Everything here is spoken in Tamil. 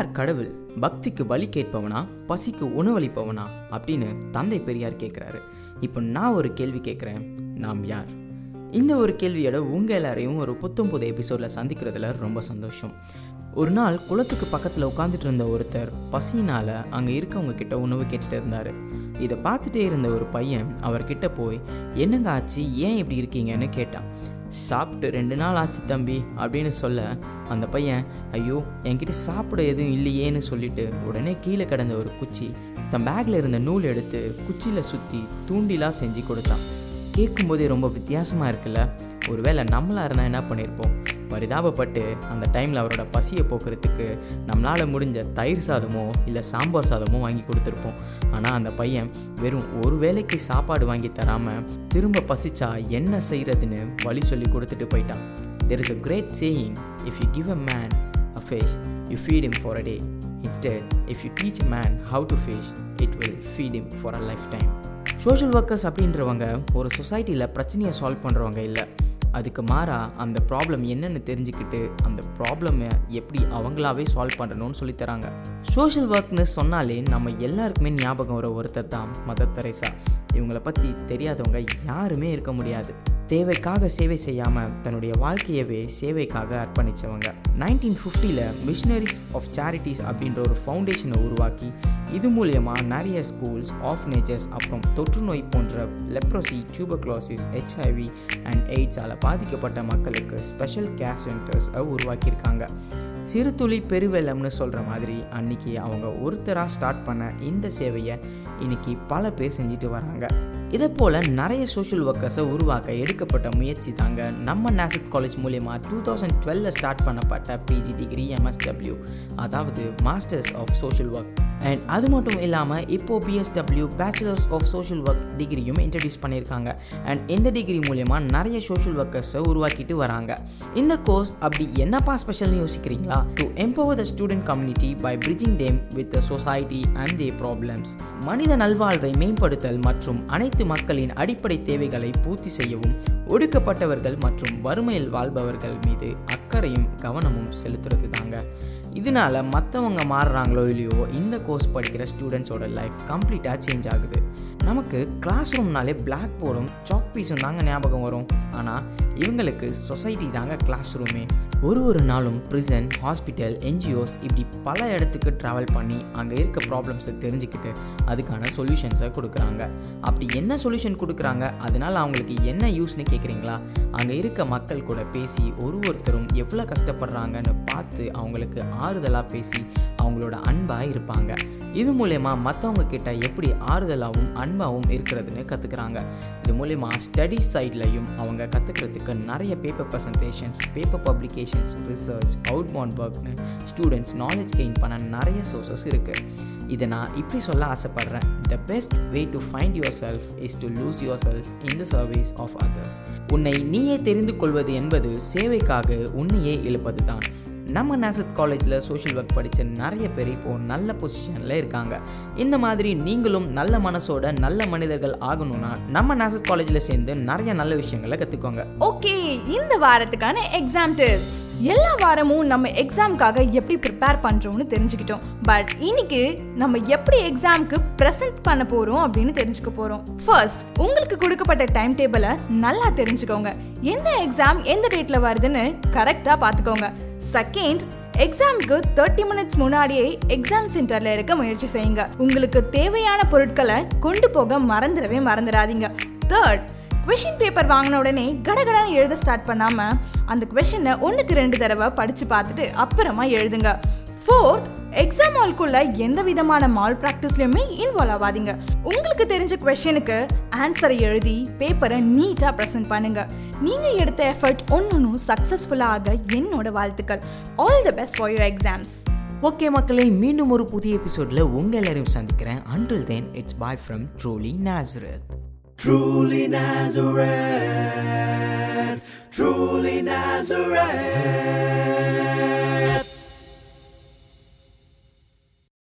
யார் கடவுள்? பக்திக்கு பலி கேட்பவனா? பசிக்கு உணவளிப்பவனா? அப்படின்னு தந்தை பெரியார் கேட்குறாரு இப்போ நான் ஒரு கேள்வி கேட்குறேன் நாம் யார்? இந்த ஒரு கேள்வியோட உங்கள் எல்லாரையும் ஒரு புத்தம் புது எபிசோடில் சந்திக்கிறதுல ரொம்ப சந்தோஷம். ஒரு நாள் குளத்துக்கு பக்கத்தில் உட்காந்துட்டு இருந்த ஒருத்தர் பசினால் அங்கே இருக்கவங்க கிட்ட உணவு கேட்டுட்டு இருந்தார். இதை பார்த்துட்டே இருந்த ஒரு பையன் அவர்கிட்ட போய் என்னங்க ஆச்சு? ஏன் இப்படி இருக்கீங்கன்னு கேட்டான். சாப்பிட்டு ரெண்டு நாள் ஆச்சு தம்பி அப்படின்னு சொல்ல அந்த பையன் ஐயோ என்கிட்ட சாப்பிட எதுவும் இல்லையேன்னு சொல்லிட்டு உடனே கீழே கிடந்த ஒரு குச்சி தன் பேக்கில் இருந்த நூல் எடுத்து குச்சியில் சுற்றி தூண்டிலாக செஞ்சு கொடுத்தான். கேட்கும்போதே ரொம்ப வித்தியாசமாக இருக்குல்ல. ஒருவேளை நம்மளாக இருந்தால் என்ன பண்ணியிருப்போம் பரிதாபப்பட்டு அந்த டைமில் அவரோட பசியை போக்குறதுக்கு நம்மளால் முடிஞ்ச தயிர் சாதமோ இல்லை சாம்பார் சாதமோ வாங்கி கொடுத்துருப்போம். ஆனால் அந்த பையன் வெறும் ஒரு வேளைக்கு சாப்பாடு வாங்கி தராமல் திரும்ப பசிச்சா என்ன செய்கிறதுன்னு வழி சொல்லி கொடுத்துட்டு போயிட்டான். There is a great saying if you give a man a fish you feed him for a day instead if you teach man how to fish it will feed him for a life time social workers அப்படின்றவங்க ஒரு சொசைட்டியில் பிரச்சனையை சால்வ் பண்ணுறவங்க இல்லை. அதுக்கு மாறாக அந்த ப்ராப்ளம் என்னென்னு தெரிஞ்சுக்கிட்டு அந்த ப்ராப்ளமை எப்படி அவங்களாவே சால்வ் பண்ணணும்னு சொல்லித்தராங்க சோஷியல் ஒர்க்னு சொன்னாலே நம்ம எல்லாருக்குமே ஞாபகம் வர ஒருத்தர் தான் மதர் தெரேசா. இவங்களை பற்றி தெரியாதவங்க யாருமே இருக்க முடியாது. தேவைக்காக சேவை செய்யாமல் தன்னுடைய வாழ்க்கையவே சேவைக்காக அர்ப்பணித்தவங்க நைன்டீன் ஃபிஃப்டியில் மிஷினரிஸ் ஆஃப் சேரிட்டிஸ் அப்படின்ற ஒரு ஃபவுண்டேஷனை உருவாக்கி இது மூலயமா நிறைய ஸ்கூல்ஸ் ஆஃப்னேஜஸ் அப்புறம் தொற்று நோய் போன்ற லெப்ரோசி டியூபக்ளோசிஸ் ஹெச்ஐவி அண்ட் எய்ட்ஸால் பாதிக்கப்பட்ட மக்களுக்கு ஸ்பெஷல் கேர் சென்டர்ஸை உருவாக்கியிருக்காங்க. சிறு துளி பெருவெள்ளம்னு சொல்கிற மாதிரி அன்னைக்கு அவங்க ஒருத்தராக ஸ்டார்ட் பண்ண இந்த சேவையை இன்னைக்கு பல பேர் செஞ்சுட்டு வராங்க. இதே போல் நிறைய சோஷியல் ஒர்க்கர்ஸை உருவாக்க எடுக்கப்பட்ட முயற்சி தாங்க நம்ம நாசிக் காலேஜ் மூலயமா டூ தௌசண்ட் டுவெலில் ஸ்டார்ட் பண்ணப்பட்ட பிஜி டிகிரி எம்எஸ்டபிள்யூ அதாவது masters of social work and அது மட்டும் இல்லாமல் இப்போது BSW bachelors of social work டிகிரியும் introduce பண்ணியிருக்காங்க. அண்ட் இந்த டிகிரி மூலயமா நிறைய சோஷியல் ஒர்க்கர்ஸை உருவாக்கிட்டு வராங்க. இந்த கோர்ஸ் அப்படி என்னப்பா ஸ்பெஷல்னு யோசிக்கிறீங்களா? To empower the student community by bridging them with the society and they problems மனித நல்வாழ்வை மேம்படுத்தல் மற்றும் அனைத்து மக்களின் அடிப்படை தேவைகளை பூர்த்தி செய்யவும் ஒடுக்கப்பட்டவர்கள் மற்றும் வறுமையில் வாழ்பவர்கள் மீது அக்கறையும் கவனமும் செலுத்துறது தாங்க இதனால மற்றவங்க மாறுறாங்களோ இல்லையோ இந்த கோர்ஸ் படிக்கிற ஸ்டூடெண்ட்ஸோட லைஃப் கம்ப்ளீட்டாக சேஞ்ச் ஆகுது. நமக்கு கிளாஸ் ரூம்னாலே பிளாக் போர்டும் சாக் பீஸும் தாங்க ஞாபகம் வரும். ஆனால் இவங்களுக்கு சொசைட்டி தாங்க கிளாஸ் ரூமே ஒரு ஒரு நாளும் ப்ரிசன் ஹாஸ்பிட்டல் என்ஜிஓஸ் இப்படி பல இடத்துக்கு ட்ராவல் பண்ணி அங்கே இருக்க ப்ராப்ளம்ஸை தெரிஞ்சுக்கிட்டு அதுக்கான சொல்யூஷன்ஸை கொடுக்குறாங்க. அப்படி என்ன சொல்யூஷன் கொடுக்குறாங்க? அதனால் அவங்களுக்கு என்ன யூஸ்னு கேட்குறீங்களா அங்கே இருக்க மக்கள் கூட பேசி ஒரு ஒருத்தரும் எவ்வளோ கஷ்டப்படுறாங்கன்னு பார்த்து அவங்களுக்கு ஆறுதலாக பேசி அவங்களோட அன்பாக இருப்பாங்க. இது மூலயமா மற்றவங்க கிட்ட எப்படி ஆறுதலாகவும் அன்பு திறமாவும் இருக்கிறதுன்னு கற்றுக்குறாங்க இது மூலயமா ஸ்டடீஸ் சைட்லையும் அவங்க கற்றுக்கிறதுக்கு நிறைய paper presentations paper publications research outbound ஒர்க்னு students knowledge gain பண்ண நிறைய சோர்சஸ் இருக்குது இதை நான் இப்படி சொல்ல ஆசைப்பட்றேன். The best way to find yourself is to lose yourself in the service of others உன்னை நீயே தெரிந்து கொள்வது என்பது சேவைக்காக உன்னையே இழுப்பது தான் நம்ம நேசத் காலேஜில் சோஷியல் ஒர்க் படித்த நிறைய பேர் இப்போது நல்ல பொசிஷனில் இருக்காங்க. இந்த மாதிரி நீங்களும் நல்ல மனசோட நல்ல மனிதர்கள் ஆகணும்னா நம்ம நேசத் காலேஜில் சேர்ந்து நிறைய நல்ல விஷயங்களை கற்றுக்கோங்க ஓகே இந்த வாரத்துக்கான எக்ஸாம் டிப்ஸ் எல்லா வாரமும் நம்ம எக்ஸாம்க்காக எப்படி ப்ரிப்பேர் பண்ணுறோம்னு தெரிஞ்சுக்கிட்டோம். பட் இன்னைக்கு நம்ம எப்படி எக்ஸாம்க்கு ப்ரெசென்ட் பண்ண போகிறோம் அப்படின்னு தெரிஞ்சுக்க போகிறோம் ஃபர்ஸ்ட் உங்களுக்கு கொடுக்கப்பட்ட டைம் டேபிளை நல்லா தெரிஞ்சுக்கோங்க. எந்த எக்ஸாம் எந்த டேட்டில் வருதுன்னு கரெக்டாக பார்த்துக்கோங்க. செகண்ட் எக்ஸாமுக்கு தேர்ட்டி மினிட்ஸ் முன்னாடியே எக்ஸாம் சென்டர்ல இருக்க முயற்சி செய்யுங்க. உங்களுக்கு தேவையான பொருட்களை கொண்டு போக மறந்துடவே மறந்துடாதீங்க. தேர்ட் கொஷின் பேப்பர் வாங்கின உடனே கடகடன்னு எழுத ஸ்டார்ட் பண்ணாமல் அந்த கொஷினை ஒன்றுக்கு ரெண்டு தடவை படித்து பார்த்துட்டு அப்புறமா எழுதுங்க. ஃபோர்த் எக்ஸாம் ஹால்குள்ள எந்த விதமான மால் ப்ராக்டிஸ்லையுமே இன்வால்வ் ஆகாதீங்க. உங்களுக்கு தெரிஞ்ச கொஷனுக்கு ஆன்சரை எழுதி பேப்பரை நீட்டாக ப்ரெசென்ட் பண்ணுங்க. நீங்க எடுத்த எஃபர்ட் ஒன்னொன்னும் சக்ஸஸ்ஃபுல்லாக ஆக என்னோட வாழ்த்துக்கள். All the best for your exams okay மக்களே மீண்டும் ஒரு புதிய எபிசோடில் உங்கள் எல்லாரையும் சந்திக்கிறேன். Until then it's bye from truly Nazareth Truly Nazareth, truly Nazareth.